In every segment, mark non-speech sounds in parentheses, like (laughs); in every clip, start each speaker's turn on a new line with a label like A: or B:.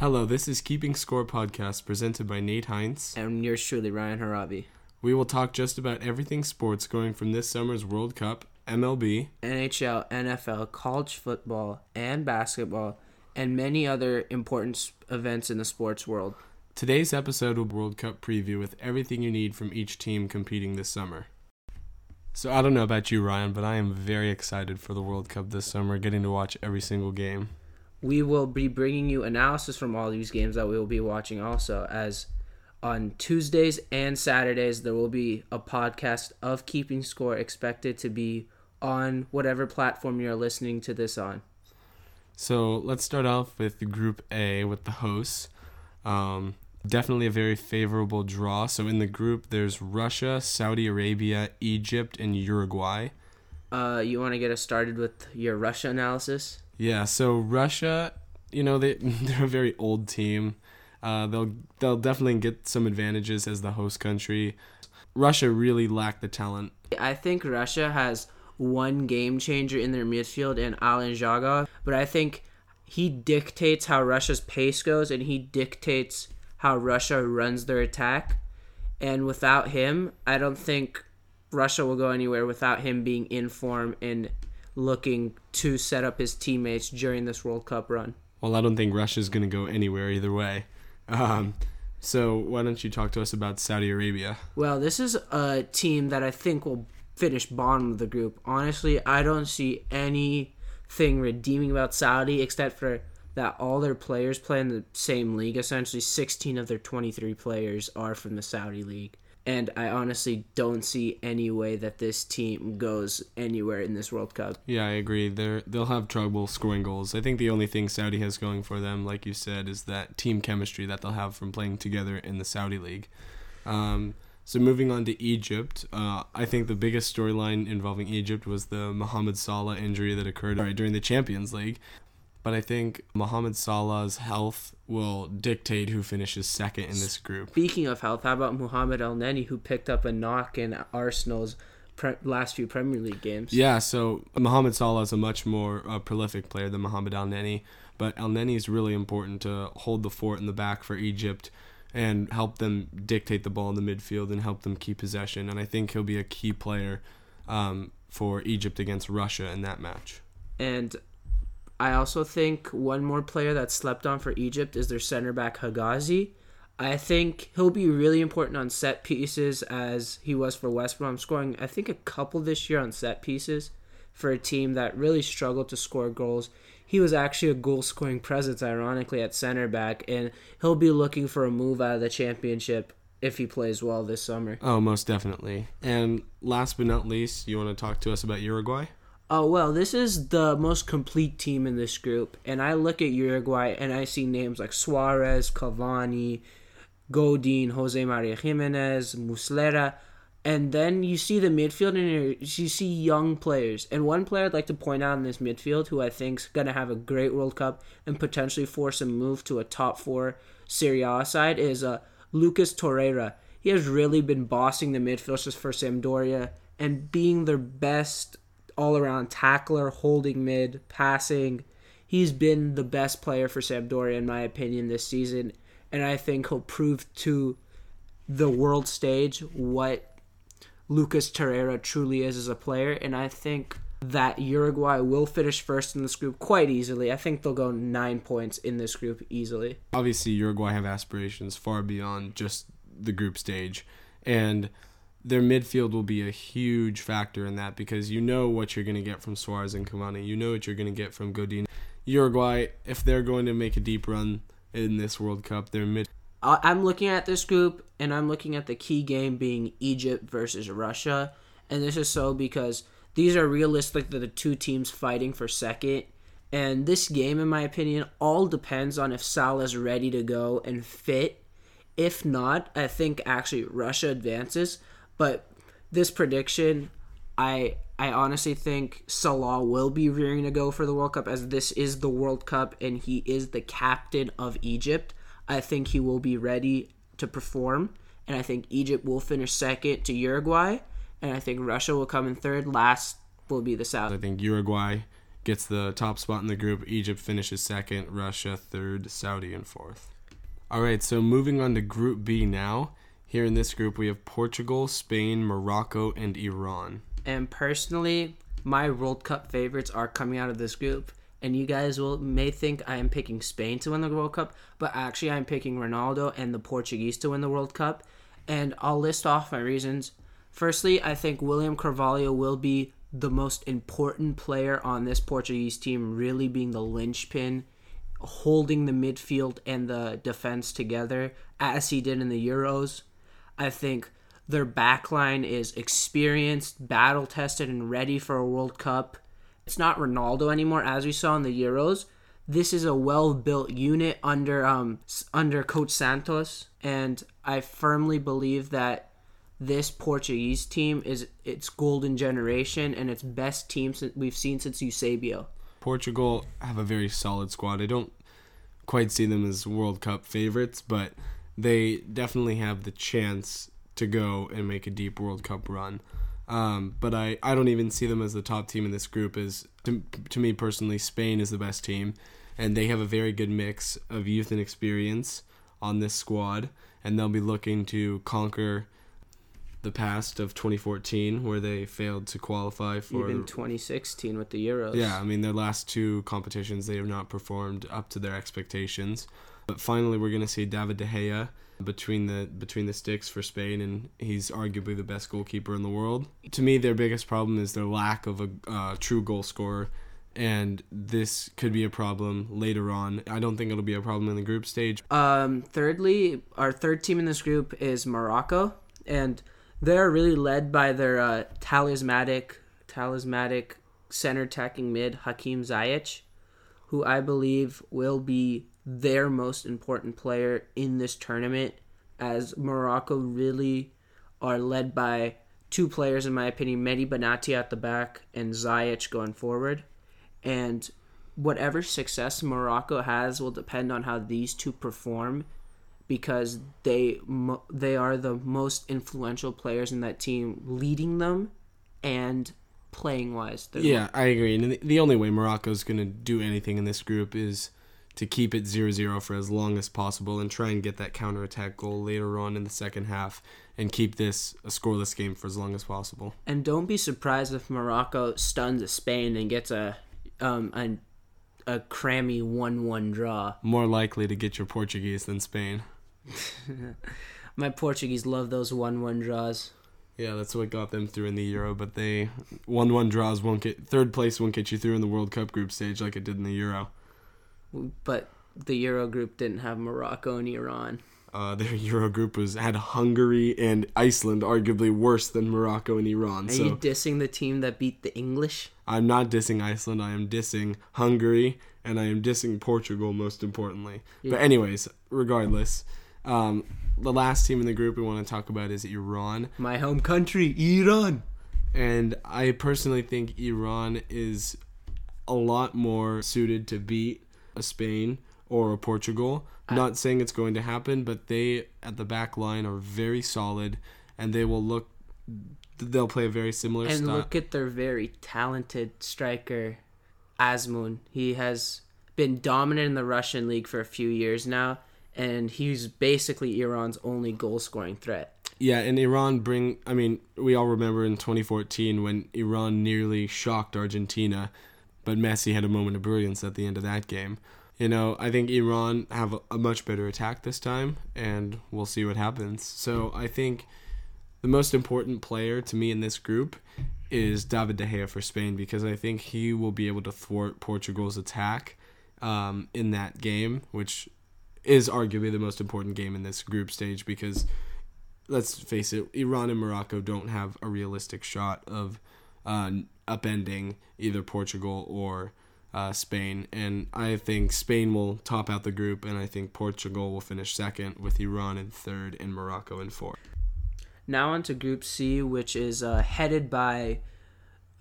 A: Hello, this is Keeping Score podcast presented by Nate Heinz.
B: And yours truly, Ryan Harabi.
A: We will talk just about everything sports going from this summer's World Cup, MLB,
B: NHL, NFL, college football, and basketball, and many other important events in the sports world.
A: Today's episode will be World Cup preview with everything you need from each team competing this summer. So I don't know about you, Ryan, but I am very excited for the World Cup this summer, getting to watch every single game.
B: We will be bringing you analysis from all these games that we will be watching also, as on Tuesdays and Saturdays, there will be a podcast of Keeping Score expected to be on whatever platform you're listening to this on.
A: So let's start off with Group A with the hosts. Um, definitely a very favorable draw. So in the group, there's Russia, Saudi Arabia, Egypt, and Uruguay.
B: Uh, you want to get us started with your Russia analysis?
A: Yeah, so Russia, you know, they (laughs) they're a very old team. Uh, they'll they'll definitely get some advantages as the host country. Russia really lacked the talent.
B: I think Russia has one game changer in their midfield in Alan Dzagoev, but I think he dictates how Russia's pace goes and he dictates how Russia runs their attack. And without him, I don't think Russia will go anywhere without him being in form and looking to set up his teammates during this World Cup run.
A: Well, I don't think Russia's going to go anywhere either way. Um, so why don't you talk to us about Saudi Arabia?
B: Well, this is a team that I think will finish bottom of the group. Honestly, I don't see anything redeeming about Saudi except for that all their players play in the same league. Essentially, 16 of their 23 players are from the Saudi league. And I honestly don't see any way that this team goes anywhere in this World Cup.
A: Yeah, I agree. They're they'll have trouble scoring goals. I think the only thing Saudi has going for them, like you said, is that team chemistry that they'll have from playing together in the Saudi league. Um, so moving on to Egypt, uh, I think the biggest storyline involving Egypt was the Mohamed Salah injury that occurred right, during the Champions League. But I think Mohamed Salah's health will dictate who finishes second in this group.
B: Speaking of health, how about Muhammad El Neni, who picked up a knock in Arsenal's pre- last few Premier League games?
A: Yeah, so Mohamed Salah is a much more uh, prolific player than Mohamed El Neni, but El Neni is really important to hold the fort in the back for Egypt and help them dictate the ball in the midfield and help them keep possession. And I think he'll be a key player um, for Egypt against Russia in that match.
B: And I also think one more player that slept on for Egypt is their center back Hegazi. I think he'll be really important on set pieces as he was for West Brom, scoring I think a couple this year on set pieces for a team that really struggled to score goals. He was actually a goal scoring presence, ironically, at center back, and he'll be looking for a move out of the championship if he plays well this summer.
A: Oh, most definitely. And last but not least, you want to talk to us about Uruguay?
B: Oh, well, this is the most complete team in this group. And I look at Uruguay and I see names like Suarez, Cavani, Godin, Jose Maria Giménez, Muslera. And then you see the midfield and you see young players. And one player I'd like to point out in this midfield who I think is going to have a great World Cup and potentially force a move to a top four Serie A side is uh, Lucas Torreira. He has really been bossing the midfielders for Sampdoria and being their best all around tackler, holding mid, passing. He's been the best player for Sampdoria, in my opinion, this season. And I think he'll prove to the world stage what Lucas Torreira truly is as a player. And I think that Uruguay will finish first in this group quite easily. I think they'll go nine points in this group easily.
A: Obviously, Uruguay have aspirations far beyond just the group stage. And their midfield will be a huge factor in that because you know what you're going to get from Suarez and Cavani. You know what you're going to get from Godin. Uruguay, if they're going to make a deep run in this World Cup, their mid.
B: I'm looking at this group and I'm looking at the key game being Egypt versus Russia. And this is so because these are realistically the two teams fighting for second. And this game, in my opinion, all depends on if Salah's ready to go and fit. If not, I think actually Russia advances. But this prediction, I I honestly think Salah will be rearing to go for the World Cup as this is the World Cup and he is the captain of Egypt. I think he will be ready to perform, and I think Egypt will finish second to Uruguay, and I think Russia will come in third. Last will be the South.
A: I think Uruguay gets the top spot in the group. Egypt finishes second, Russia third, Saudi in fourth. All right, so moving on to Group B now. Here in this group, we have Portugal, Spain, Morocco, and Iran.
B: And personally, my World Cup favorites are coming out of this group. And you guys will may think I am picking Spain to win the World Cup, but actually I'm picking Ronaldo and the Portuguese to win the World Cup. And I'll list off my reasons. Firstly, I think William Carvalho will be the most important player on this Portuguese team, really being the linchpin, holding the midfield and the defense together as he did in the Euros. I think their backline is experienced, battle tested, and ready for a World Cup. It's not Ronaldo anymore, as we saw in the Euros. This is a well-built unit under um under Coach Santos, and I firmly believe that this Portuguese team is its golden generation and its best team since we've seen since Eusebio.
A: Portugal have a very solid squad. I don't quite see them as World Cup favorites, but they definitely have the chance to go and make a deep World Cup run. Um, but I, I don't even see them as the top team in this group. As to, to me personally, Spain is the best team, and they have a very good mix of youth and experience on this squad, and they'll be looking to conquer the past of 2014 where they failed to qualify for
B: Even 2016 with the Euros.
A: yeah i mean their last two competitions they have not performed up to their expectations but finally we're going to see david de gea between the between the sticks for spain and he's arguably the best goalkeeper in the world. To me their biggest problem is their lack of a uh, true goal scorer and this could be a problem later on. I don't think it'll be a problem in the group stage.
B: Um, thirdly, our third team in this group is Morocco, and they're really led by their uh, talismanic, talismanic center attacking mid Hakim Ziyech, who I believe will be their most important player in this tournament, as Morocco really are led by two players, in my opinion, Mehdi Benatia at the back and Ziyech going forward, and whatever success Morocco has will depend on how these two perform because they they are the most influential players in that team leading them and playing wise.
A: Yeah, I agree. And the- only way Morocco's going to do anything in this group is to keep it 0-0 for as long as possible and try and get that counterattack goal later on in the second half and keep this a scoreless game for as long as possible.
B: And don't be surprised if Morocco stuns Spain and gets a um a, a crammy one-one draw.
A: More likely to get your Portuguese than Spain. (laughs)
B: My Portuguese love those one-one draws.
A: Yeah, that's what got them through in the Euro, but they 1-1 draws won't get third place won't get you through in the World Cup group stage like it did in the Euro.
B: But the Euro group didn't have Morocco and Iran.
A: Uh, their (laughs) Euro group was had Hungary and Iceland, arguably worse than Morocco and Iran.
B: Are
A: so
B: you dissing the team that beat the English?
A: I'm not dissing Iceland. I am dissing Hungary, and I am dissing Portugal. Most importantly,
B: Yeah.
A: but anyways, regardless, um, the last team in the group we want to talk about is Iran,
B: My home country, Iran.
A: and I personally think Iran is a lot more suited to beat a Spain or a Portugal. not saying it's going to happen, but they at the back line are very solid, and they will look. They'll play a very similar
B: And
A: style.
B: look at their very talented striker, Azmoun. He has been dominant in the Russian league for a few years now, and he's basically Iran's only goal scoring threat.
A: Yeah, and Iran bring. I mean, we all remember in 2014 when Iran nearly shocked Argentina, but Messi had a moment of brilliance at the end of that game. You know, I think Iran have a, much better attack this time, and we'll see what happens. So I think the most important player to me in this group is David De Gea for Spain because I think he will be able to thwart Portugal's attack um, in that game, which is arguably the most important game in this group stage because let's face it, Iran and Morocco don't have a realistic shot of uh, upending either Portugal or uh, Spain. And I think Spain will top out the group, and I think Portugal will finish second, with Iran in third and Morocco in fourth.
B: Now on to Group C, which is uh, headed by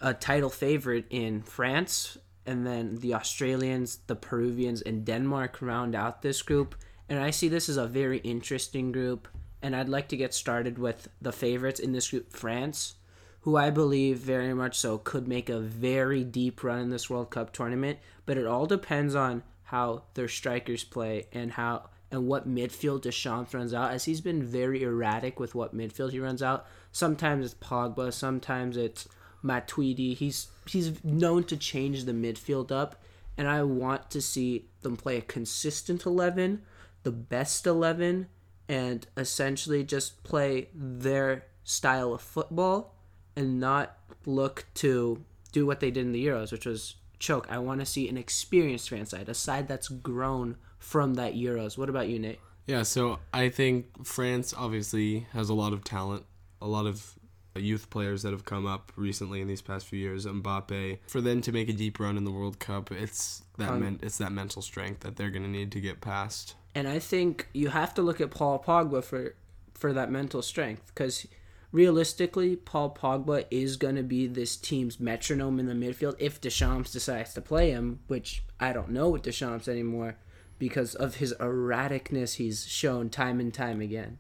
B: a title favorite in France, and then the Australians, the Peruvians, and Denmark round out this group. And I see this as a very interesting group, and I'd like to get started with the favorites in this group, France, who I believe very much so could make a very deep run in this World Cup tournament, but it all depends on how their strikers play and how and what midfield Deschamps runs out, as he's been very erratic with what midfield he runs out. Sometimes it's Pogba, sometimes it's Matuidi. He's he's known to change the midfield up, and I want to see them play a consistent eleven, the best eleven, and essentially just play their style of football and not look to do what they did in the Euros, which was choke. I want to see an experienced fan side, a side that's grown from that Euros. What about you, Nate?
A: Yeah, so I think France obviously has a lot of talent, a lot of youth players that have come up recently in these past few years. Mbappe, for them to make a deep run in the World Cup, it's that
B: Um,
A: men- it's that mental strength that they're going to need to get past.
B: And I think you have to look at Paul Pogba for for that mental strength because realistically, Paul Pogba is going to be this team's metronome in the midfield if Deschamps decides to play him, which I don't know with Deschamps anymore because of his erraticness he's shown time and time again.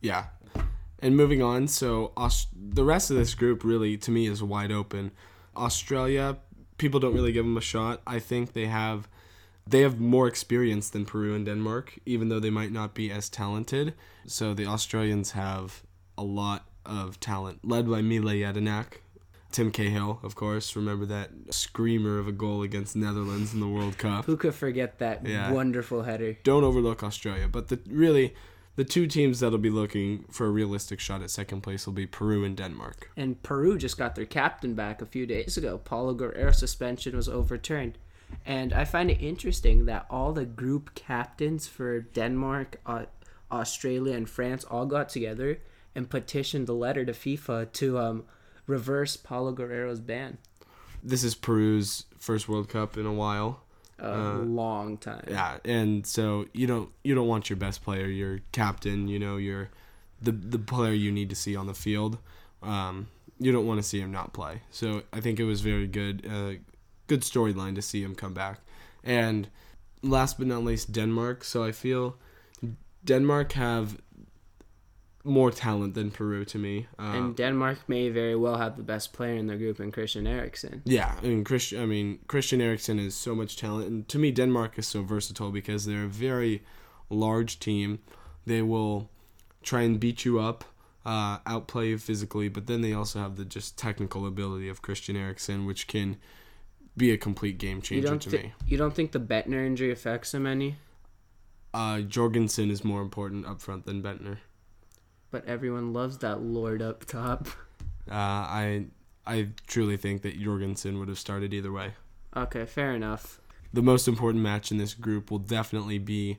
A: Yeah. And moving on, so Aus- the rest of this group really, to me, is wide open. Australia, people don't really give them a shot. I think they have they have more experience than Peru and Denmark, even though they might not be as talented. So the Australians have a lot of talent, led by Mile Jedinak, Tim Cahill, of course. Remember that screamer of a goal against Netherlands in the World Cup.
B: Who could forget that
A: Yeah.
B: wonderful header?
A: don't overlook Australia. But the really the two teams that'll be looking for a realistic shot at second place will be Peru and Denmark.
B: And Peru just got their captain back a few days ago. Paolo Guerrero's suspension was overturned. And I find it interesting that all the group captains for Denmark, uh, Australia, and France all got together and petitioned the letter to FIFA to um, reverse Paolo Guerrero's ban.
A: This is Peru's first World Cup in a while.
B: A long time.
A: Yeah, and so you don't you don't want your best player, your captain, you know, your the the player you need to see on the field. Um, you don't want to see him not play. So I think it was very good, uh, good storyline to see him come back. And last but not least, Denmark. So I feel Denmark have more talent than Peru to me. Um,
B: And Denmark may very well have the best player in their group in Christian Eriksen.
A: Yeah, I mean Christian. I mean Christian Eriksen is so much talent, and to me Denmark is so versatile because they're a very large team. They will try and beat you up, uh, outplay you physically, but then they also have the just technical ability of Christian Eriksen, which can be a complete game changer to
B: thi-
A: me.
B: you don't think the Bendtner injury affects him any?
A: Uh, Jorgensen is more important up front than Bendtner.
B: But everyone loves that lord up top.
A: Uh, I I truly think that Jorgensen would have started either way.
B: Okay, fair enough.
A: the most important match in this group will definitely be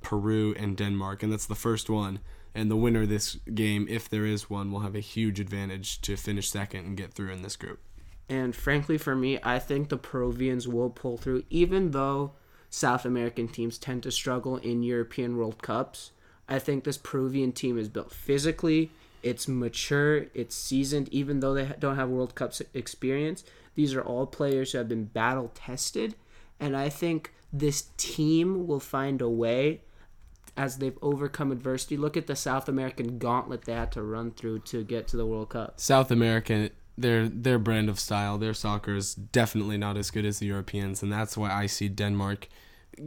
A: Peru and Denmark, and that's the first one. And the winner of this game, if there is one, will have a huge advantage to finish second and get through in this group.
B: And frankly, for me, I think the Peruvians will pull through, even though South American teams tend to struggle in European World Cups. I think this Peruvian team is built physically, it's mature, it's seasoned, even though they don't have World Cup experience. These are all players who have been battle tested. And I think this team will find a way as they've overcome adversity. Look at the South American gauntlet they had to run through to get to the World Cup.
A: South American their their brand of style, their soccer is definitely not as good as the Europeans, and that's why I see Denmark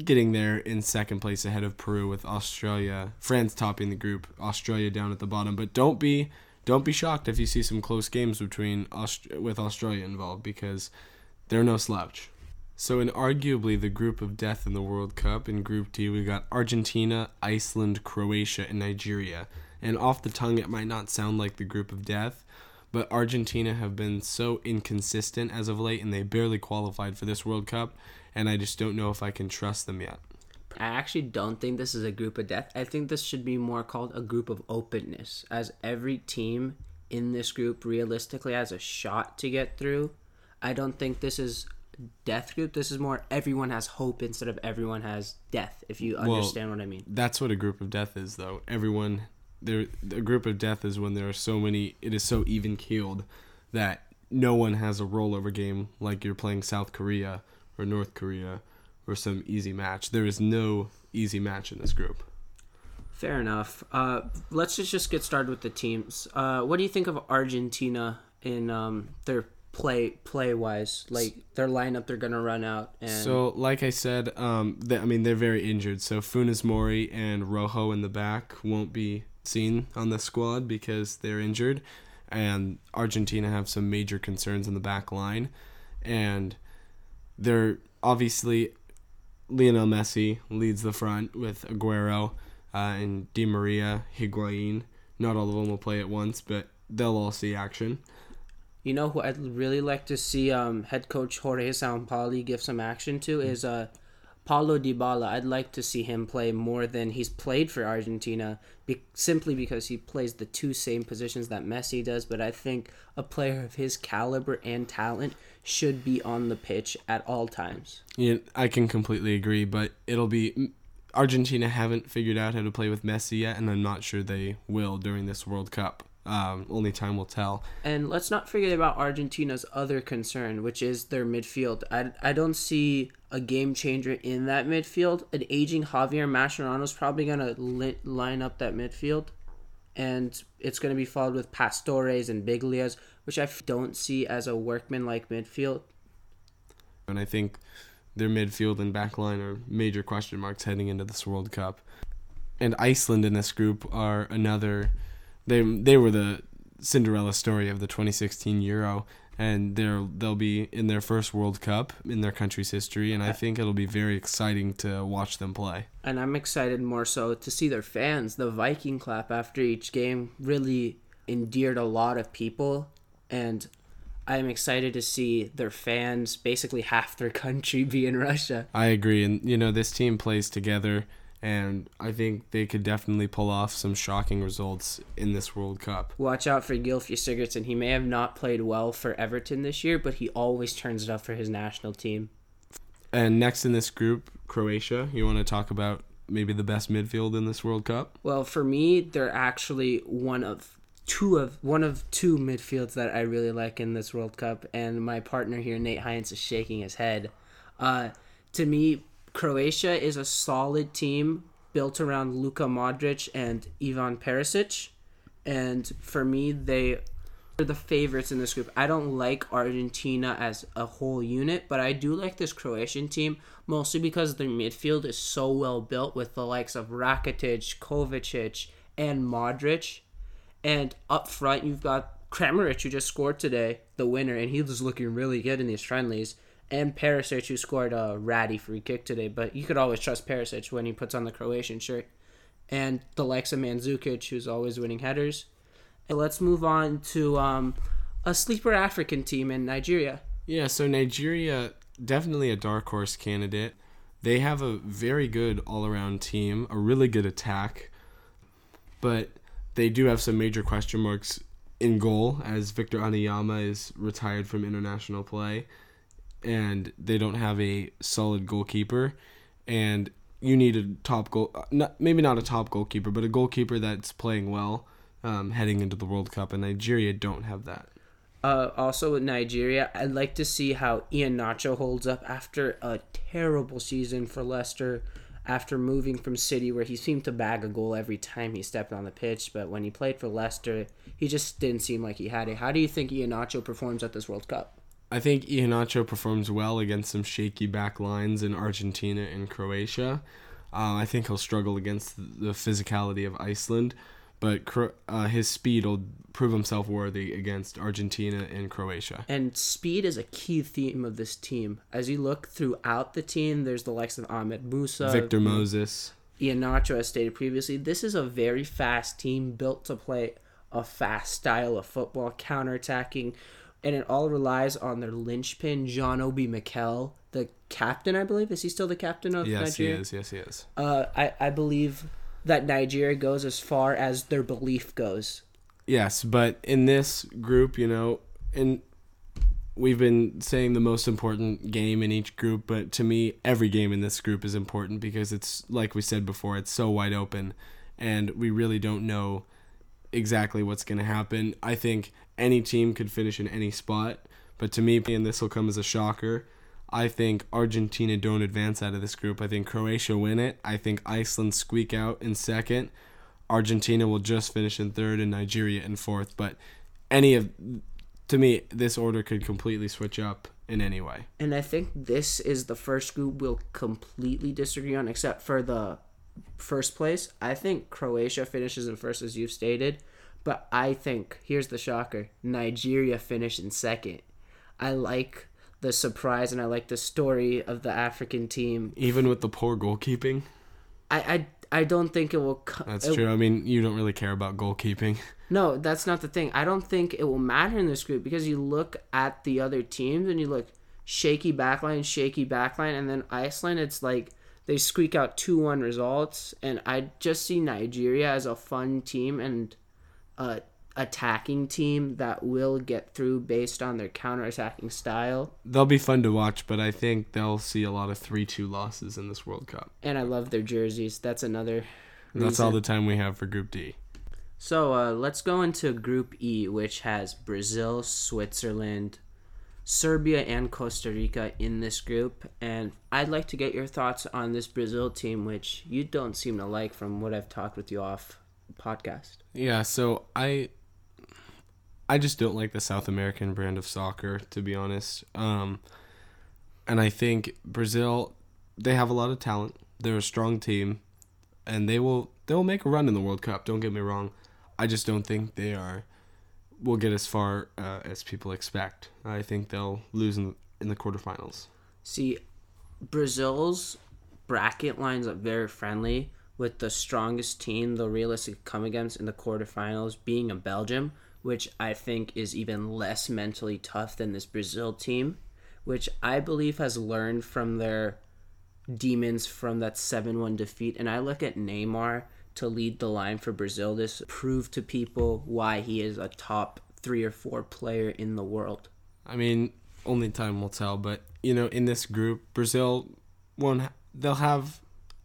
A: getting there in second place ahead of Peru with Australia, France topping the group, Australia down at the bottom. But don't be don't be shocked if you see some close games between Aust- with Australia involved because they're no slouch. So in arguably the group of death in the World Cup in Group D, we got Argentina, Iceland, Croatia, and Nigeria. And off the tongue, it might not sound like the group of death, but Argentina have been so inconsistent as of late, and they barely qualified for this World Cup. And I just don't know if I can trust them yet.
B: I actually don't think this is a group of death. I think this should be more called a group of openness, as every team in this group realistically has a shot to get through. I don't think this is death group. This is more everyone has hope instead of everyone has death. If you understand what I mean.
A: That's what a group of death is, though. Everyone, there, a group of death is when there are so many. It is so even keeled that no one has a rollover game like you're playing South Korea or North Korea or some easy match. There is no easy match in this group.
B: Fair enough. Uh, let's just just get started with the teams. Uh, what do you think of Argentina in um, their play play wise, like their lineup they're gonna run out. And
A: So, like I said, um, they, I mean they're very injured. So Funes Mori and Rojo in the back won't be seen on the squad because they're injured, and Argentina have some major concerns in the back line, and they're obviously Lionel Messi leads the front with Aguero uh, and Di Maria, Higuain. Not all of them will play at once, but they'll all see action.
B: You know who I'd really like to see um, head coach Jorge Sampaoli give some action to is uh, Paulo Dybala. I'd like to see him play more than he's played for Argentina, be- simply because he plays the two same positions that Messi does. But I think a player of his caliber and talent should be on the pitch at all times.
A: Yeah, I can completely agree, but it'll be Argentina haven't figured out how to play with Messi yet, and I'm not sure they will during this World Cup. Um, only time will tell.
B: And let's not forget about Argentina's other concern, which is their midfield. I, I don't see a game changer in that midfield. An aging Javier Mascherano is probably going to line up that midfield. And it's going to be followed with Pastores and Biglias, which I don't see as a workman-like midfield.
A: And I think their midfield and back line are major question marks heading into this World Cup. And Iceland in this group are another. They they were the Cinderella story of the 2016 Euro, and they're they'll be in their first World Cup in their country's history, and I think it'll be very exciting to watch them play.
B: And I'm excited more so to see their fans. The Viking clap after each game really endeared a lot of people. And I'm excited to see their fans, basically half their country, (laughs) be in Russia.
A: I agree, and you know this team plays together, and I think they could definitely pull off some shocking results in this World Cup.
B: Watch out for Gylfi Sigurdsson. He may have not played well for Everton this year, but he always turns it up for his national team.
A: And next in this group, Croatia. You want to talk about maybe the best midfield in this World Cup?
B: Well, for me, they're actually one of two of one of two midfields that I really like in this World Cup, and my partner here, Nate Heinz, is shaking his head. Uh, to me, Croatia is a solid team built around Luka Modric and Ivan Perisic, and for me, they are the favorites in this group. I don't like Argentina as a whole unit, but I do like this Croatian team mostly because their midfield is so well built with the likes of Rakitic, Kovacic, and Modric. And up front, you've got Kramaric, who just scored today, the winner, and he was looking really good in these friendlies. And Perisic, who scored a ratty free kick today, but you could always trust Perisic when he puts on the Croatian shirt. And the likes of Mandzukic, who's always winning headers. And let's move on to um, a sleeper African team in Nigeria.
A: Yeah, so Nigeria definitely a dark horse candidate. They have a very good all-around team, a really good attack, but they do have some major question marks in goal as Victor Enyeama is retired from international play and they don't have a solid goalkeeper and you need a top goal not, maybe not a top goalkeeper but a goalkeeper that's playing well um, heading into the World Cup and Nigeria don't have that.
B: Uh, also with Nigeria, I'd like to see how Iheanacho holds up after a terrible season for Leicester. After moving from City, where he seemed to bag a goal every time he stepped on the pitch, but when he played for Leicester, he just didn't seem like he had it. How do you think Iheanacho performs at this World Cup?
A: I think Iheanacho performs well against some shaky back lines in Argentina and Croatia. Uh, I think he'll struggle against the physicality of Iceland, but uh, his speed will prove himself worthy against Argentina and Croatia.
B: And speed is a key theme of this team. As you look throughout the team, there's the likes of Ahmed Musa,
A: Victor Moses.
B: Iheanacho, as stated previously, this is a very fast team built to play a fast style of football, counterattacking, and it all relies on their linchpin, John Obi Mikel, the captain, I believe. Is he still the captain of
A: Yes,
B: Nigeria?
A: Yes, he is. Yes, he is.
B: Uh, I, I believe that Nigeria goes as far as their belief goes.
A: Yes, but in this group, you know, and we've been saying the most important game in each group, but to me, every game in this group is important because it's like we said before, it's so wide open, and we really don't know exactly what's going to happen. I think any team could finish in any spot, but to me, and this will come as a shocker. I think Argentina don't advance out of this group. I think Croatia win it. I think Iceland squeak out in second. Argentina will just finish in third and Nigeria in fourth. But any of to me, this order could completely switch up in any way.
B: And I think this is the first group we'll completely disagree on, except for the first place. I think Croatia finishes in first, as you've stated. But I think, here's the shocker Nigeria finished in second. I like the surprise and I like the story of the African team.
A: Even with the poor goalkeeping.
B: I, I, I don't think it will. Co-
A: That's
B: it-
A: true. I mean, you don't really care about goalkeeping. (laughs)
B: No, that's not the thing. I don't think it will matter in this group because you look at the other teams and you look shaky backline, shaky backline, and then Iceland. It's like they squeak out two one results, and I just see Nigeria as a fun team and a attacking team that will get through based on their counter attacking style.
A: They'll be fun to watch, but I think they'll see a lot of 3 2 losses in this World Cup.
B: And I love their jerseys. That's another.
A: That's all the time we have for Group D.
B: So uh, let's go into Group E, which has Brazil, Switzerland, Serbia, and Costa Rica in this group. And I'd like to get your thoughts on this Brazil team, which you don't seem to like from what I've talked with you off podcast.
A: Yeah, so I I just don't like the South American brand of soccer, to be honest. Um, and I think Brazil, they have a lot of talent. They're a strong team, and they will they will make a run in the World Cup. Don't get me wrong. I just don't think they are will get as far uh, as people expect. I think they'll lose in in the quarterfinals.
B: See, Brazil's bracket lines up very friendly with the strongest team they'll realistically come against in the quarterfinals being a Belgium, which I think is even less mentally tough than this Brazil team, which I believe has learned from their demons from that 7 1 defeat. And I look at Neymar to lead the line for Brazil. This prove to people why he is a top three or four player in the world.
A: I mean, only time will tell. But you know, in this group, Brazil won't. They'll have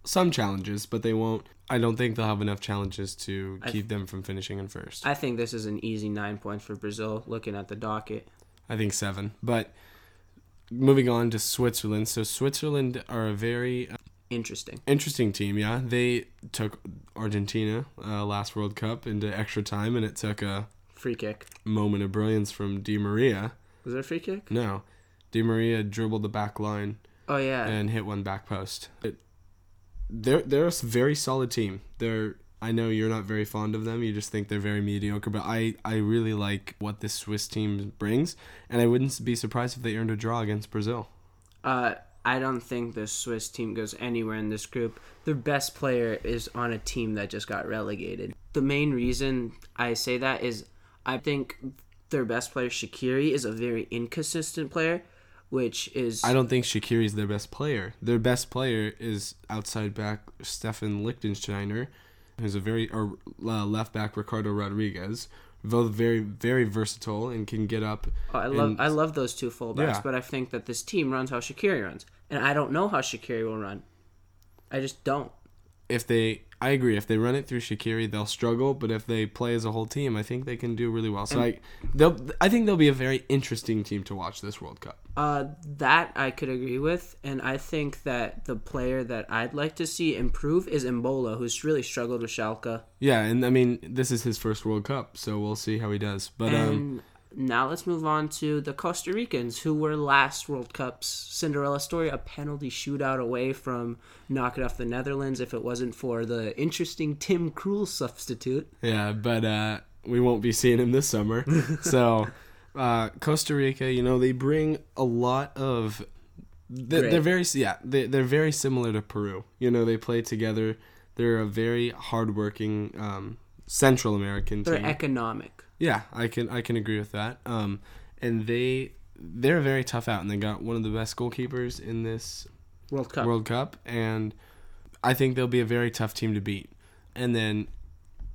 A: some challenges, but they won't. I don't think they'll have enough challenges to keep them from finishing in first.
B: I think this is an easy nine points for Brazil looking at the docket.
A: I think seven. But moving on to Switzerland. So Switzerland are a very
B: Interesting.
A: interesting team. Yeah, they took Argentina uh, last World Cup into extra time, and it took a
B: Free kick.
A: moment of brilliance from Di Maria.
B: Was there a free kick?
A: No, Di Maria dribbled the back line
B: Oh yeah.
A: and hit one back post. It, they're they're a very solid team. They're I know you're not very fond of them. You just think they're very mediocre, but I I really like what this Swiss team brings, and I wouldn't be surprised if they earned a draw against Brazil.
B: Uh, I don't think the Swiss team goes anywhere in this group. Their best player is on a team that just got relegated. The main reason I say that is I think their best player Shaqiri is a very inconsistent player, which is
A: I don't think Shaqiri is their best player. Their best player is outside back Stefan Lichtensteiner, who's a very or uh, left back Ricardo Rodriguez. Both very very versatile and can get up.
B: Oh, I love
A: and-
B: I love those two fullbacks,
A: Yeah.
B: but I think that this team runs how Shaqiri runs, and I don't know how Shaqiri will run. I just don't.
A: if they I agree. If they run it through Shaqiri they'll struggle but if they play as a whole team I think they can do really well. So I they'll I think they'll be a very interesting team to watch this World Cup.
B: Uh, that I could agree with, and I think that the player that I'd like to see improve is Embolo, who's really struggled with Schalke.
A: yeah and I mean this is his first World Cup so we'll see how he does. But um
B: And now let's move on to the Costa Ricans, who were last World Cup's. Cinderella story, a penalty shootout away from knocking off the Netherlands if it wasn't for the interesting Tim Krul substitute.
A: yeah but uh we won't be seeing him this summer. (laughs) So uh Costa Rica you know they bring a lot of they're, they're very yeah they, they're very similar to Peru. You know they play together. They're a very hardworking um Central American
B: They're
A: team.
B: economic.
A: Yeah, I can I can agree with that. Um, and they they're very tough out, and they got one of the best goalkeepers in this
B: World Cup.
A: World Cup, and I think they'll be a very tough team to beat. And then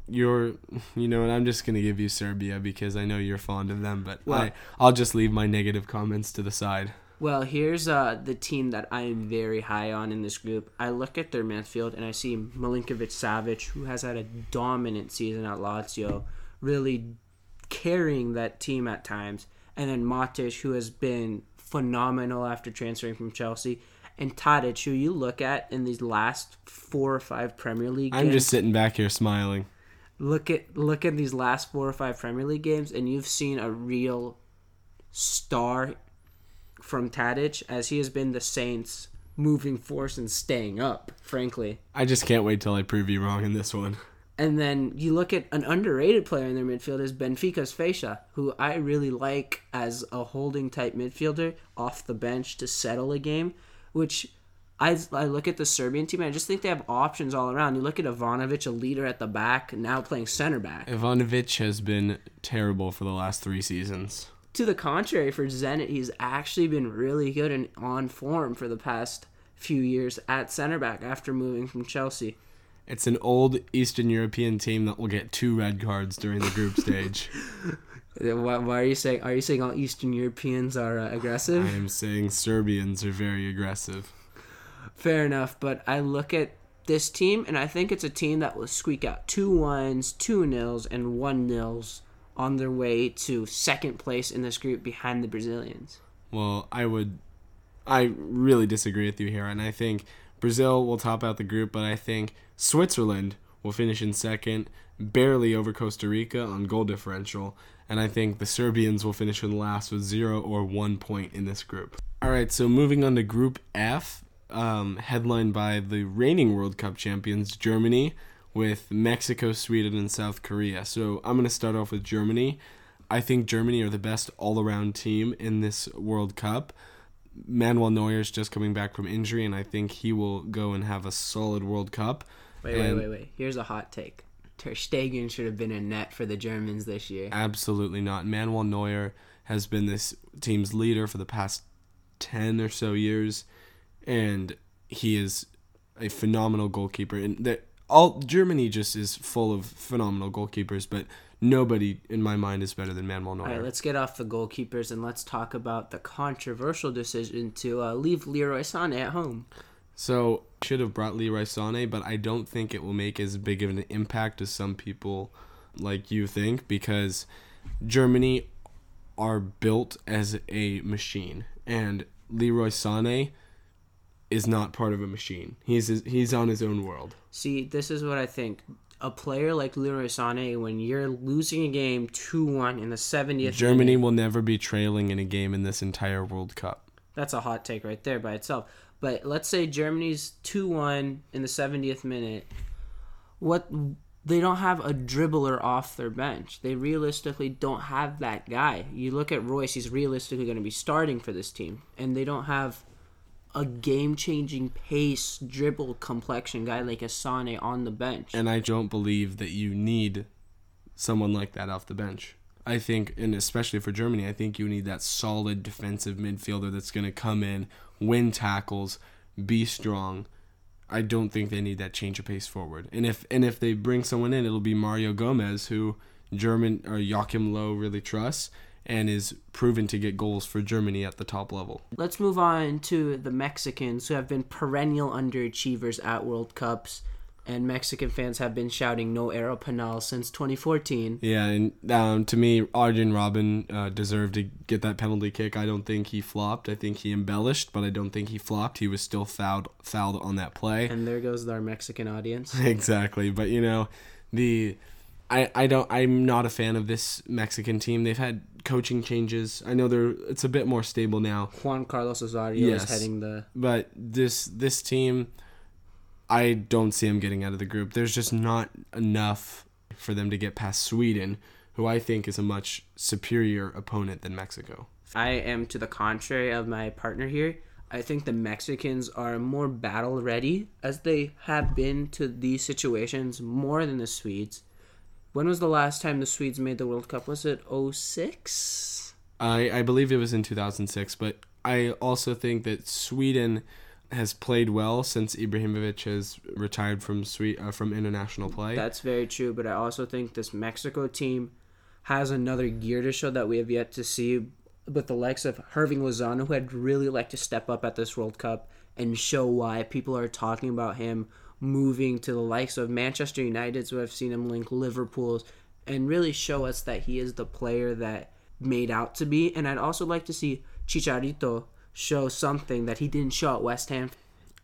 A: you're, (laughs) you know, and I'm just gonna give you Serbia because I know you're fond of them, but
B: Well-
A: I I'll just leave my negative comments to the side.
B: Well, here's uh, the team that I am very high on in this group. I look at their midfield and I see Milinkovic Savic, who has had a dominant season at Lazio, really carrying that team at times. And then Matic, who has been phenomenal after transferring from Chelsea. And Tadic, who you look at in these last four or five Premier League Games, I'm
A: just sitting back here smiling.
B: look at look at these last four or five Premier League games, and you've seen a real star from Tadic as he has been the Saints' moving force and staying up, frankly.
A: I just can't wait till I prove you wrong in this one.
B: And then you look at an underrated player in their midfield is Benfica's Fejsa, who I really like as a holding type midfielder off the bench to settle a game, which I, I look at the Serbian team and I just think they have options all around. You look at Ivanovic, a leader at the back, now playing center back.
A: Ivanovic has been terrible for the last three seasons.
B: To the contrary, for Zenit, he's actually been really good and on form for the past few years at center back after moving from Chelsea.
A: It's an old Eastern European team that will get two red cards during the group stage. (laughs)
B: Why, why, are you saying? Are you saying all Eastern Europeans are uh, aggressive?
A: I am saying Serbians are very aggressive.
B: Fair enough, but I look at this team and I think it's a team that will squeak out two ones, two nils, and one nils on their way to second place in this group behind the Brazilians.
A: Well, I would, I really disagree with you here, and I think Brazil will top out the group, but I think Switzerland will finish in second, barely over Costa Rica on goal differential, and I think the Serbians will finish in last with zero or one point in this group. All right, so moving on to Group F, um, headlined by the reigning World Cup champions, Germany, with Mexico, Sweden, and South Korea. So I'm going to start off with Germany. I think Germany are the best all around team in this World Cup. Manuel Neuer is just coming back from injury, and I think he will go and have a solid World Cup.
B: Wait, and wait, wait, wait. Here's a hot take. Ter Stegen should have been in net for the Germans this year.
A: Absolutely not. Manuel Neuer has been this team's leader for the past 10 or so years, and he is a phenomenal goalkeeper. And that all Germany just is full of phenomenal goalkeepers, but nobody in my mind is better than Manuel Neuer.
B: All right, let's get off the goalkeepers and let's talk about the controversial decision to uh, leave Leroy Sané at home.
A: So should have brought Leroy Sané, but I don't think it will make as big of an impact as some people like you think because Germany are built as a machine, and Leroy Sané is not part of a machine. He's he's on his own world.
B: See, this is what I think. A player like Leroy Sané, when you're losing a game two one in the 70th,
A: Germany
B: minute,
A: will never be trailing in a game in this entire World Cup.
B: That's a hot take right there by itself. But let's say Germany's two one in the 70th minute. What they don't have a dribbler off their bench. They realistically don't have that guy. You look at Reus, he's realistically going to be starting for this team, and they don't have a game changing pace dribble complexion guy like a Sané on the bench.
A: And I don't believe that you need someone like that off the bench. I think, and especially for Germany, I think you need that solid defensive midfielder that's going to come in, win tackles, be strong. I don't think they need that change of pace forward. And if and if they bring someone in, it'll be Mario Gomez, who German or Joachim Low really trusts and is proven to get goals for Germany at the top level.
B: Let's move on to the Mexicans, who have been perennial underachievers at World Cups, and Mexican fans have been shouting "No Era Penal" since 2014.
A: Yeah, and um, to me, Arjen Robben uh, deserved to get that penalty kick. I don't think he flopped. I think he embellished, but I don't think he flopped. He was still fouled fouled on that play.
B: And there goes our Mexican audience. (laughs)
A: exactly, but you know, the I, I don't I'm not a fan of this Mexican team. They've had coaching changes. I know they're it's a bit more stable now.
B: Juan Carlos Osorio yes, is heading the
A: But this this team I don't see them getting out of the group. There's just not enough for them to get past Sweden, who I think is a much superior opponent than Mexico.
B: I am to the contrary of my partner here. I think the Mexicans are more battle ready as they have been to these situations more than the Swedes. When was the last time the Swedes made the World Cup? Was it 06?
A: I, I believe it was in 2006, but I also think that Sweden has played well since Ibrahimovic has retired from Swe- uh, from international play.
B: That's very true, but I also think this Mexico team has another gear to show that we have yet to see with the likes of Hirving Lozano, who I'd really like to step up at this World Cup and show why people are talking about him moving to the likes of Manchester United, so I've seen him link Liverpool's, and really show us that he is the player that made out to be. And I'd also like to see Chicharito show something that he didn't show at West Ham.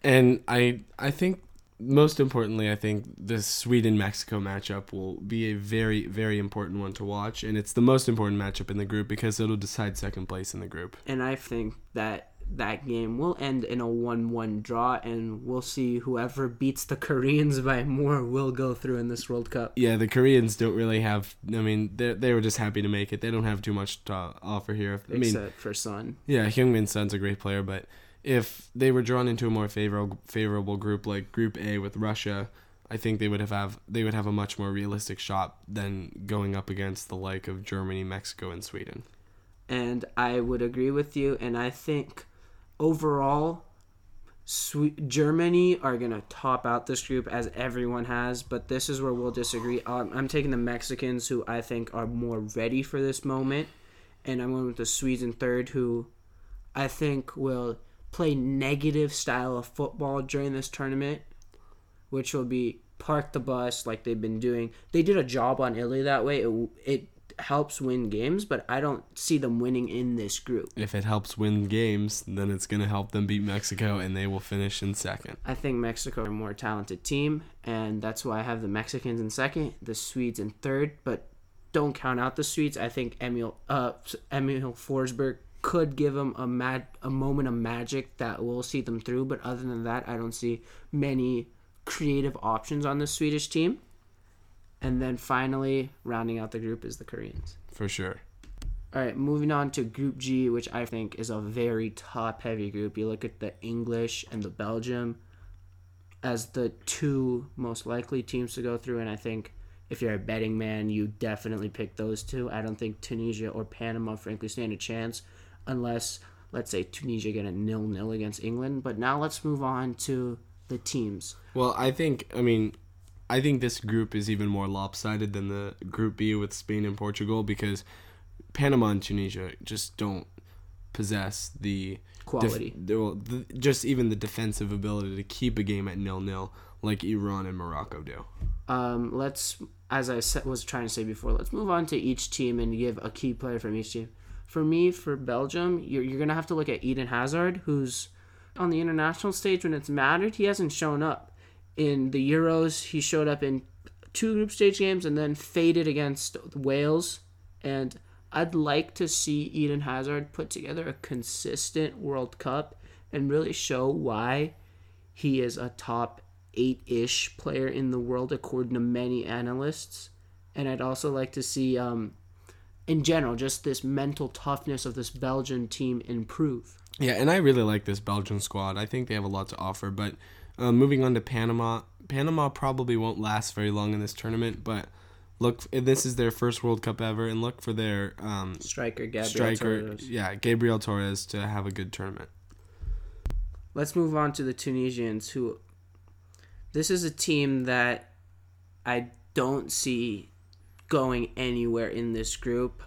A: And I I think most importantly, I think the Sweden Mexico matchup will be a very, very important one to watch. And it's the most important matchup in the group because it'll decide second place in the group.
B: And I think that that game will end in a 1 1 draw, and we'll see whoever beats the Koreans by more will go through in this World Cup.
A: Yeah, the Koreans don't really have. I mean, they they were just happy to make it. They don't have too much to offer here. I mean,
B: Except for Son.
A: yeah, Heung-min Son's a great player, but if they were drawn into a more favorable favorable group like Group A with Russia, I think they would have, have they would have a much more realistic shot than going up against the like of Germany, Mexico, and Sweden.
B: And I would agree with you, and I think overall, Germany are to top out this group as everyone has, but this is where we'll disagree. Um, I'm taking the Mexicans, who I think are more ready for this moment, and I'm going with the Swedes in third, who I think will play negative style of football during this tournament, which will be park the bus like they've been doing. They did a job on Italy that way. It, it helps win games, but I don't see them winning in this group.
A: If it helps win games, then it's gonna help them beat Mexico, and they will finish in second.
B: I think Mexico are a more talented team, and that's why I have the Mexicans in second, the Swedes in third. But don't count out the Swedes. I think Emil uh, Emil Forsberg could give them a mad a moment of magic that will see them through. But other than that, I don't see many creative options on the Swedish team. And then finally, rounding out the group is the Koreans.
A: For sure.
B: All right, moving on to Group G, which I think is a very top heavy group. You look at the English and the Belgium as the two most likely teams to go through, and I think if you're a betting man, you definitely pick those two. I don't think Tunisia or Panama, frankly, stand a chance unless, let's say, Tunisia get a nil nil against England. But now let's move on to the teams.
A: Well, I think I mean, I think this group is even more lopsided than the Group B with Spain and Portugal because Panama and Tunisia just don't possess the
B: Quality.
A: def- well, the, just even the defensive ability to keep a game at nil nil like Iran and Morocco do.
B: Um, let's, as I was trying to say before, let's move on to each team and give a key player from each team. For me, for Belgium, you're, you're going to have to look at Eden Hazard, who's on the international stage when it's mattered. He hasn't shown up. In the Euros, he showed up in two group stage games and then faded against Wales. And I'd like to see Eden Hazard put together a consistent World Cup and really show why he is a top eight ish player in the world, according to many analysts. And I'd also like to see, um, in general, just this mental toughness of this Belgian team improve.
A: Yeah, and I really like this Belgian squad. I think they have a lot to offer. But uh, moving on to Panama, Panama probably won't last very long in this tournament. But look, this is their first World Cup ever, and look for their um,
B: Striker Gabriel
A: striker,
B: Torres.
A: yeah, Gabriel Torres to have a good tournament.
B: Let's move on to the Tunisians, who this is a team that I don't see going anywhere in this group.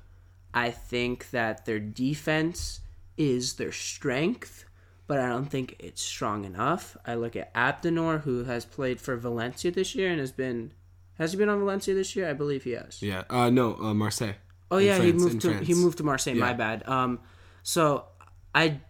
B: I think that their defense is their strength, but I don't think it's strong enough. I look at Abdennour, who has played for Valencia this year and has been has he been on Valencia this year? I believe he has.
A: Yeah, uh, no, uh, Marseille.
B: Oh yeah, he
A: France, in
B: moved to he moved to Marseille. My bad. Um, so I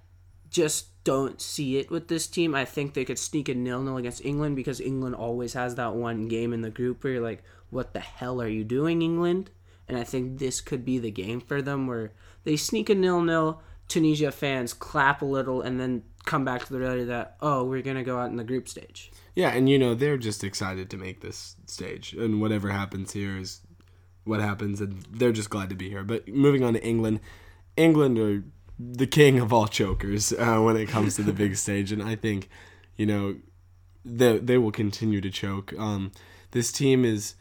B: just don't see it with this team. I think they could sneak a nil nil against England because England always has that one game in the group where you're like, "What the hell are you doing, England?" And I think this could be the game for them where they sneak a nil nil. Tunisia fans clap a little and then come back to the reality that oh, we're gonna go out in the group stage.
A: Yeah, and you know they're just excited to make this stage, and whatever happens here is what happens, and they're just glad to be here. But moving on to England, England are the king of all chokers uh, when it comes to the big stage, and I think you know they they will continue to choke. Um, this team is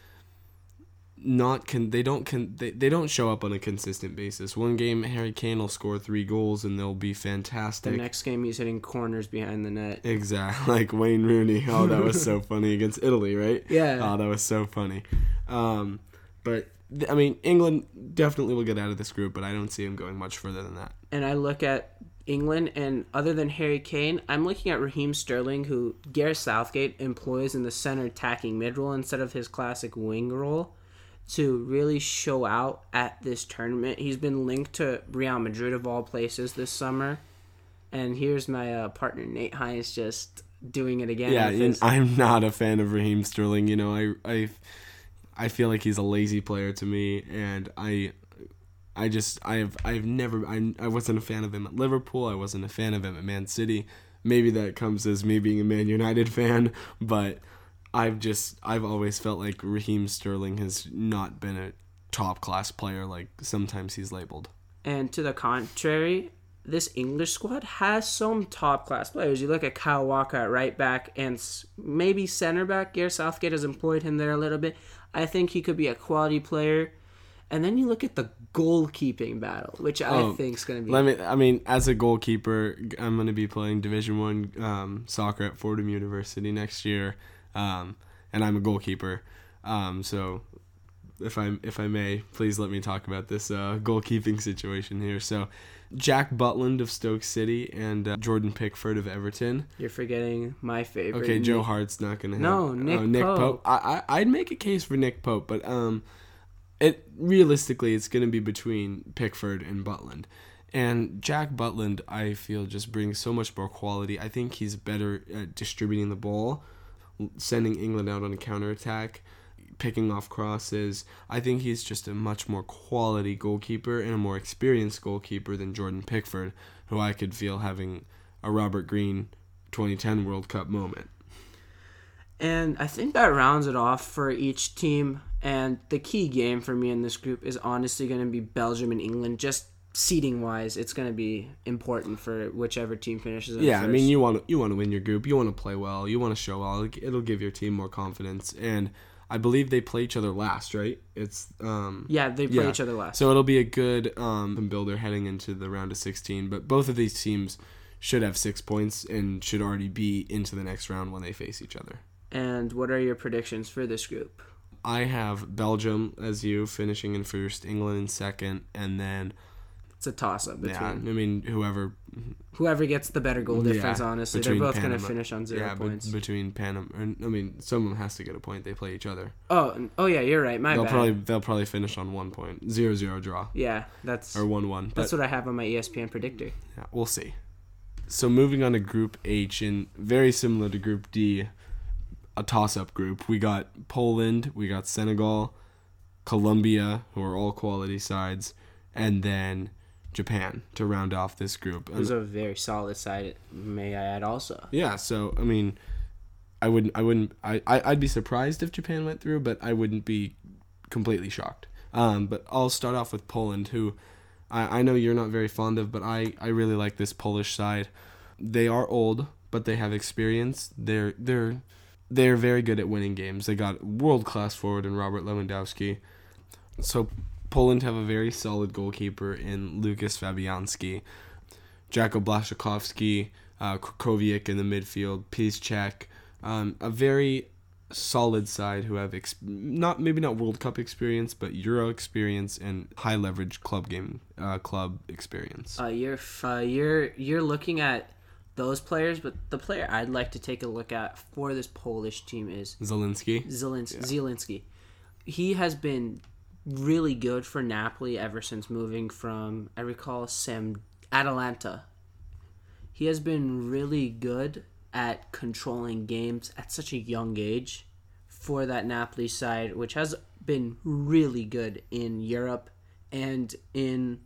A: not con- they don't con- they, they don't show up on a consistent basis. One game Harry Kane will score three goals and they'll be fantastic.
B: The next game he's hitting corners behind the net.
A: Exactly, (laughs) like Wayne Rooney. Oh, that was so (laughs) funny against Italy, right?
B: Yeah.
A: Oh, that was so funny. Um, but th- I mean, England definitely will get out of this group, but I don't see them going much further than that.
B: and I look at England, and other than Harry Kane, I'm looking at Raheem Sterling, who Gareth Southgate employs in the center attacking mid role instead of his classic wing role, to really show out at this tournament. He's been linked to Real Madrid of all places this summer, and here's my uh, partner Nate Hines just doing it again.
A: Yeah,
B: his-
A: I'm not a fan of Raheem Sterling. You know, I I I feel like he's a lazy player to me, and I I just I've I've never I I wasn't a fan of him at Liverpool. I wasn't a fan of him at Man City. Maybe that comes as me being a Man United (laughs) fan, but I've just I've always felt like Raheem Sterling has not been a top class player like sometimes he's labeled.
B: And to the contrary, this English squad has some top class players. You look at Kyle Walker at right back and maybe center back. Gareth Southgate has employed him there a little bit. I think he could be a quality player. And then you look at the goalkeeping battle, which I
A: Oh,
B: think is going to be.
A: Let me. I mean, as a goalkeeper, I'm going to be playing Division One um, soccer at Fordham University next year, um, and I'm a goalkeeper. Um, so, if I if I may, please let me talk about this uh, goalkeeping situation here. So, Jack Butland of Stoke City and uh, Jordan Pickford of Everton.
B: You're forgetting my favorite.
A: Okay, Joe Hart's not going to have.
B: No, Nick
A: oh, Nick
B: Pope.
A: Pope. I, I I'd make a case for Nick Pope, but um, it realistically it's going to be between Pickford and Butland. And Jack Butland, I feel, just brings so much more quality. I think he's better at distributing the ball, sending England out on a counterattack, picking off crosses. I think he's just a much more quality goalkeeper and a more experienced goalkeeper than Jordan Pickford, who I could feel having a Robert Green 2010 World Cup moment.
B: And I think that rounds it off for each team. And the key game for me in this group is honestly going to be Belgium and England. Just seeding wise, it's going to be important for whichever team finishes. In
A: Yeah, I mean, you want to you want to win your group. You want to play well. You want to show well. It'll give your team more confidence. And I believe they play each other last, right? It's um
B: yeah, they play
A: yeah.
B: each other last.
A: So it'll be a good um builder heading into the round of 16. But both of these teams should have six points and should already be into the next round when they face each other.
B: And what are your predictions for this group?
A: I have Belgium as you finishing in first, England in second, and then
B: It's a toss up between
A: yeah, I mean whoever
B: whoever gets the better goal difference.
A: Yeah,
B: honestly, they're both going to finish on zero
A: yeah,
B: points.
A: But between Panama, and, I mean, someone has to get a point. They play each other.
B: oh, oh yeah, you're right. My
A: they'll
B: bad.
A: probably they'll probably finish on one point, zero zero draw
B: yeah, that's
A: or one one.
B: That's what I have on my ESPN predictor.
A: yeah, we'll see. So moving on to Group H, and very similar to Group D, a toss-up group. We got Poland, we got Senegal, Colombia, who are all quality sides, and then Japan to round off this group.
B: It was a very solid side, may I add also.
A: Yeah, so I mean, I wouldn't, I wouldn't, I, I, I'd be surprised if Japan went through, but I wouldn't be completely shocked. Um, but I'll start off with Poland, who I, I know you're not very fond of, but I, I really like this Polish side. They are old, but they have experience. They're, they're, they're very good at winning games. They got world class forward in Robert Lewandowski. So Poland have a very solid goalkeeper in Lucas Fabianski. Jacko Blaszczykowski, uh, Krychowiak in the midfield, Piszczek, um, a very solid side who have ex- not maybe not World Cup experience, but Euro experience and high leverage club game uh, club experience.
B: Uh, you're f- uh, you're you're looking at those players, but the player I'd like to take a look at for this Polish team is
A: Zelensky.
B: Zielinski. He has been really good for Napoli ever since moving from I recall Sam Atalanta. He has been really good at controlling games at such a young age for that Napoli side, which has been really good in Europe and in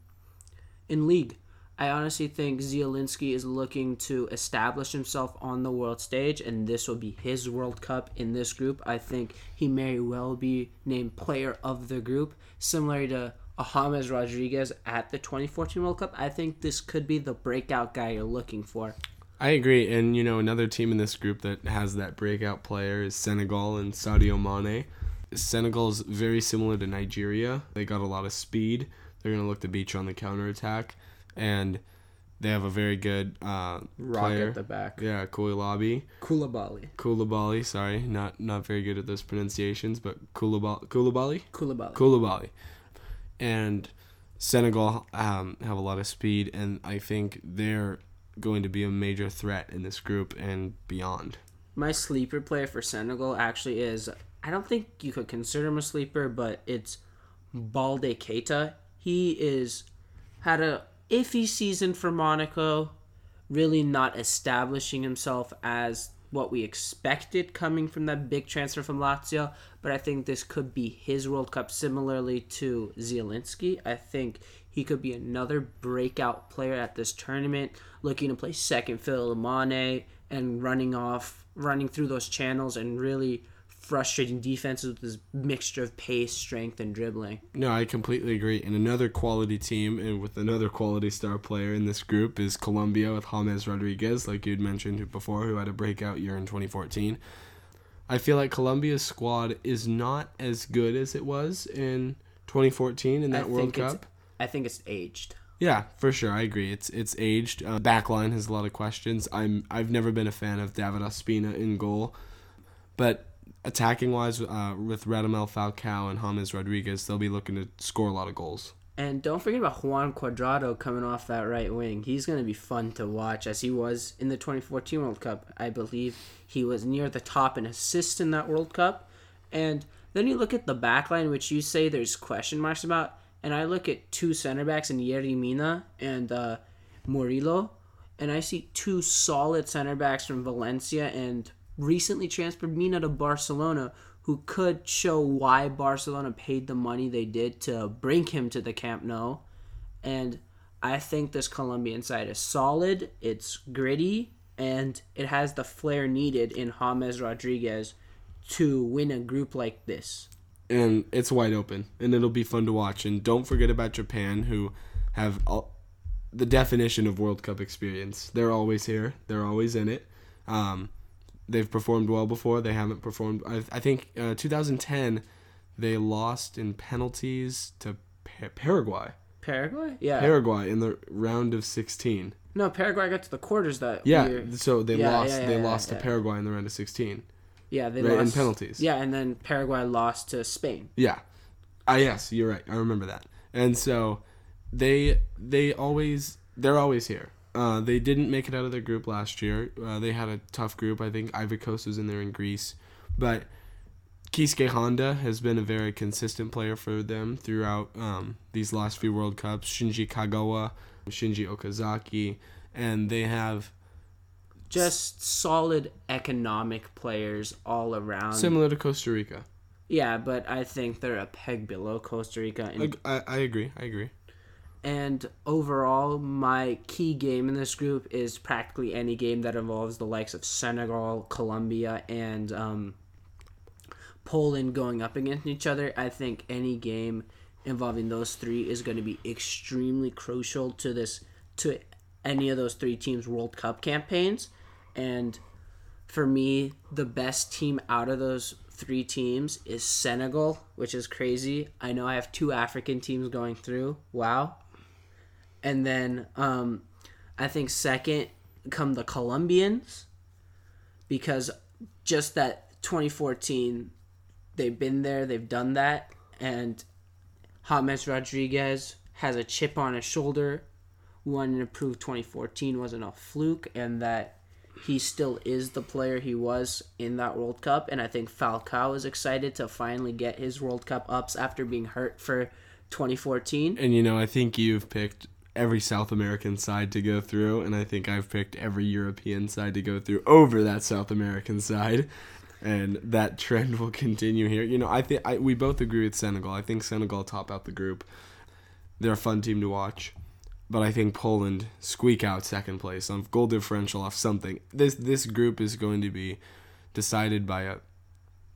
B: in league. I honestly think Zielinski is looking to establish himself on the world stage, and this will be his World Cup in this group. I think he may well be named player of the group, similar to James Rodriguez at the 2014 World Cup. I think this could be the breakout guy you're looking for.
A: I agree, and you know another team in this group that has that breakout player is Senegal and Sadio Mane. Senegal is very similar to Nigeria. They got a lot of speed. They're gonna look to beat you on the counter attack, and they have a very good uh,
B: Rock
A: player.
B: at the back.
A: Yeah, Koulibaly.
B: Koulibaly.
A: Koulibaly, sorry, not not very good at those pronunciations, but Koulibaly. Koulibaly.
B: Koulibaly.
A: Koulibaly. And Senegal um, have a lot of speed, and I think they're going to be a major threat in this group and beyond.
B: My sleeper player for Senegal actually is I don't think you could consider him a sleeper, but it's Balde Keita. He is had a iffy season for Monaco, really not establishing himself as what we expected coming from that big transfer from Lazio, but I think this could be his World Cup similarly to Zielinski. I think he could be another breakout player at this tournament, looking to play second fiddle to Mane and running off, running through those channels and really frustrating defenses with this mixture of pace, strength, and dribbling.
A: No, I completely agree. And another quality team and with another quality star player in this group is Colombia with James Rodriguez, like you'd mentioned before, who had a breakout year in 2014. I feel like Colombia's squad is not as good as it was in 2014 in that
B: I
A: World Cup.
B: I think it's aged.
A: Yeah, for sure. I agree. It's it's aged. Uh, backline has a lot of questions. I'm I've never been a fan of David Ospina in goal, but attacking wise, uh, with Radamel Falcao and James Rodriguez, they'll be looking to score a lot of goals.
B: And don't forget about Juan Cuadrado coming off that right wing. He's going to be fun to watch as he was in the 2014 World Cup. I believe he was near the top in assists in that World Cup. And then you look at the back line, which you say there's question marks about. And I look at two center backs in Yerry Mina and uh, Murillo. And I see two solid center backs from Valencia and recently transferred Mina to Barcelona, who could show why Barcelona paid the money they did to bring him to the Camp Nou. And I think this Colombian side is solid, it's gritty, and it has the flair needed in James Rodriguez to win a group like this.
A: and it's wide open and it'll be fun to watch and don't forget about japan who have all, the definition of world cup experience they're always here they're always in it um, they've performed well before they haven't performed i, I think uh, 2010 they lost in penalties to pa- paraguay
B: Paraguay? Yeah.
A: paraguay in the round of 16
B: no, Paraguay got to the quarters that
A: yeah
B: year.
A: so they
B: Yeah,
A: lost
B: yeah,
A: they
B: yeah,
A: lost
B: yeah.
A: to paraguay in the round of 16
B: Yeah, they
A: right, in penalties.
B: Yeah, and then Paraguay lost to Spain.
A: Yeah. Ah, yes, you're right. I remember that. And so they they always they're always here. Uh, they didn't make it out of their group last year. Uh, they had a tough group. I think Ivory Coast was in there in Greece, but Keisuke Honda has been a very consistent player for them throughout um, these last few World Cups. Shinji Kagawa, Shinji Okazaki, and they have
B: Just solid economic players all around.
A: similar to Costa Rica.
B: yeah, but I think they're a peg below Costa Rica. In
A: I, I, I agree. I agree.
B: And overall, my key game in this group is practically any game that involves the likes of Senegal, Colombia, and um, Poland going up against each other. I think any game involving those three is going to be extremely crucial to this to any of those three teams' World Cup campaigns. And for me, the best team out of those three teams is Senegal, which is crazy. I know I have two African teams going through. Wow. And then um, I think second come the Colombians because just that 2014 they've been there, they've done that, and James Rodriguez has a chip on his shoulder. Wanting to prove 2014 wasn't a fluke, and that he still is the player he was in that World Cup. And I think Falcao is excited to finally get his World Cup ups after being hurt for 2014.
A: And you know, I think you've picked every South American side to go through, and I think I've picked every European side to go through over that South American side. And that trend will continue here. You know, I think we both agree with Senegal. I think Senegal top out the group. They're a fun team to watch, but I think Poland squeak out second place on goal differential off something. This this group is going to be decided by a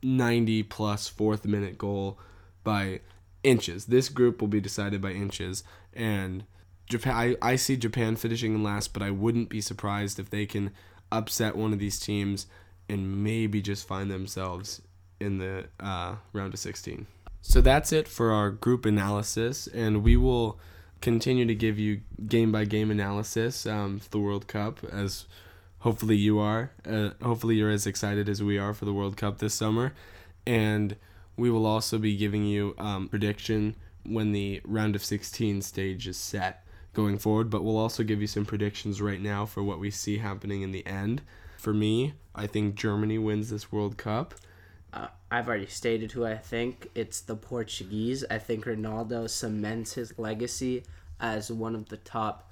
A: 90 plus fourth minute goal by inches. This group will be decided by inches, and Japan. I, I see Japan finishing in last, but I wouldn't be surprised if they can upset one of these teams and maybe just find themselves in the uh, round of 16. So that's it for our group analysis, and we will continue to give you game by game analysis um, for the World Cup as hopefully you are. Uh, hopefully you're as excited as we are for the World Cup this summer, and we will also be giving you um, prediction when the round of 16 stage is set going forward. But we'll also give you some predictions right now for what we see happening in the end. For me, I think Germany wins this World Cup.
B: Uh, I've already stated who I think. It's the Portuguese. I think Ronaldo cements his legacy as one of the top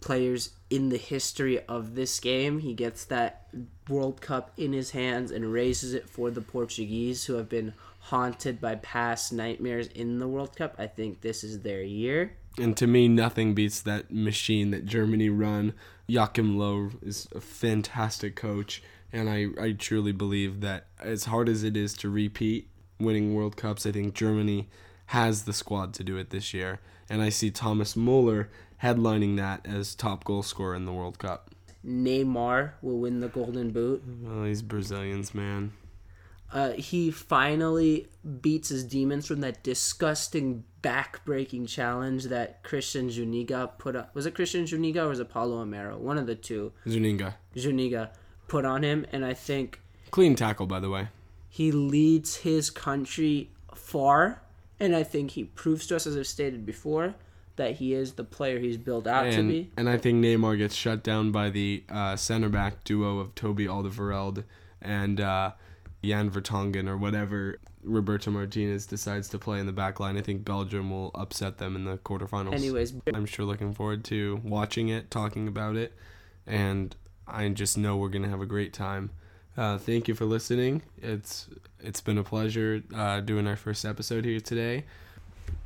B: players in the history of this game. He gets that World Cup in his hands and raises it for the Portuguese, who have been haunted by past nightmares in the World Cup. I think this is their year.
A: And to me, nothing beats that machine that Germany run. Joachim Löw is a fantastic coach, and I, I truly believe that as hard as it is to repeat winning World Cups, I think Germany has the squad to do it this year. And I see Thomas Muller headlining that as top goal scorer in the World Cup.
B: Neymar will win the Golden Boot.
A: Well, these Brazilians, man.
B: Uh, he finally beats his demons from that disgusting back-breaking challenge that Christian Zuniga put up. Was it Christian Zuniga or was it Paulo Amaro? One of the two.
A: Zuninga.
B: Zuniga put on him, and I think
A: Clean tackle, by the way.
B: he leads his country far, and I think he proves to us, as I've stated before, that he is the player he's built out to be.
A: and I think Neymar gets shut down by the uh, center back duo of Toby Alderweireld and uh, Jan Vertonghen or whatever Roberto Martinez decides to play in the back line. I think Belgium will upset them in the quarterfinals.
B: Anyways,
A: I'm sure looking forward to watching it, talking about it, and I just know we're gonna have a great time. Uh, thank you for listening. It's it's been a pleasure uh, doing our first episode here today.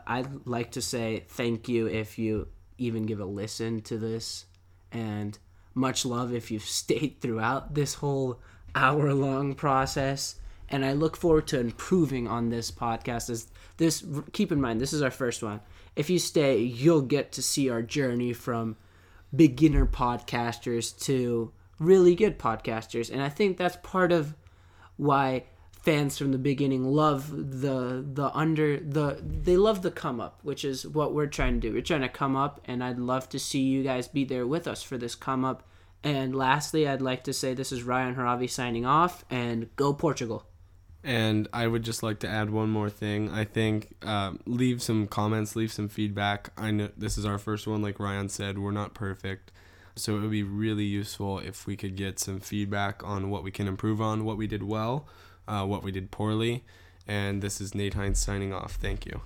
B: I'd like to say thank you if you even give a listen to this, and much love if you've (laughs) stayed throughout this whole hour long process. And I look forward to improving on this podcast. As this, keep in mind, this is our first one. If you stay, you'll get to see our journey from beginner podcasters to really good podcasters, and I think that's part of why fans from the beginning love the the under the they love the come up which is what we're trying to do we're trying to come up and i'd love to see you guys be there with us for this come up and lastly i'd like to say this is ryan haravi signing off and go portugal
A: And I would just like to add one more thing. I think um, leave some comments, leave some feedback. I know this is our first one, like Ryan said, we're not perfect. So it would be really useful if we could get some feedback on what we can improve on, what we did well, uh, what we did poorly. And this is Nate Hines signing off. Thank you.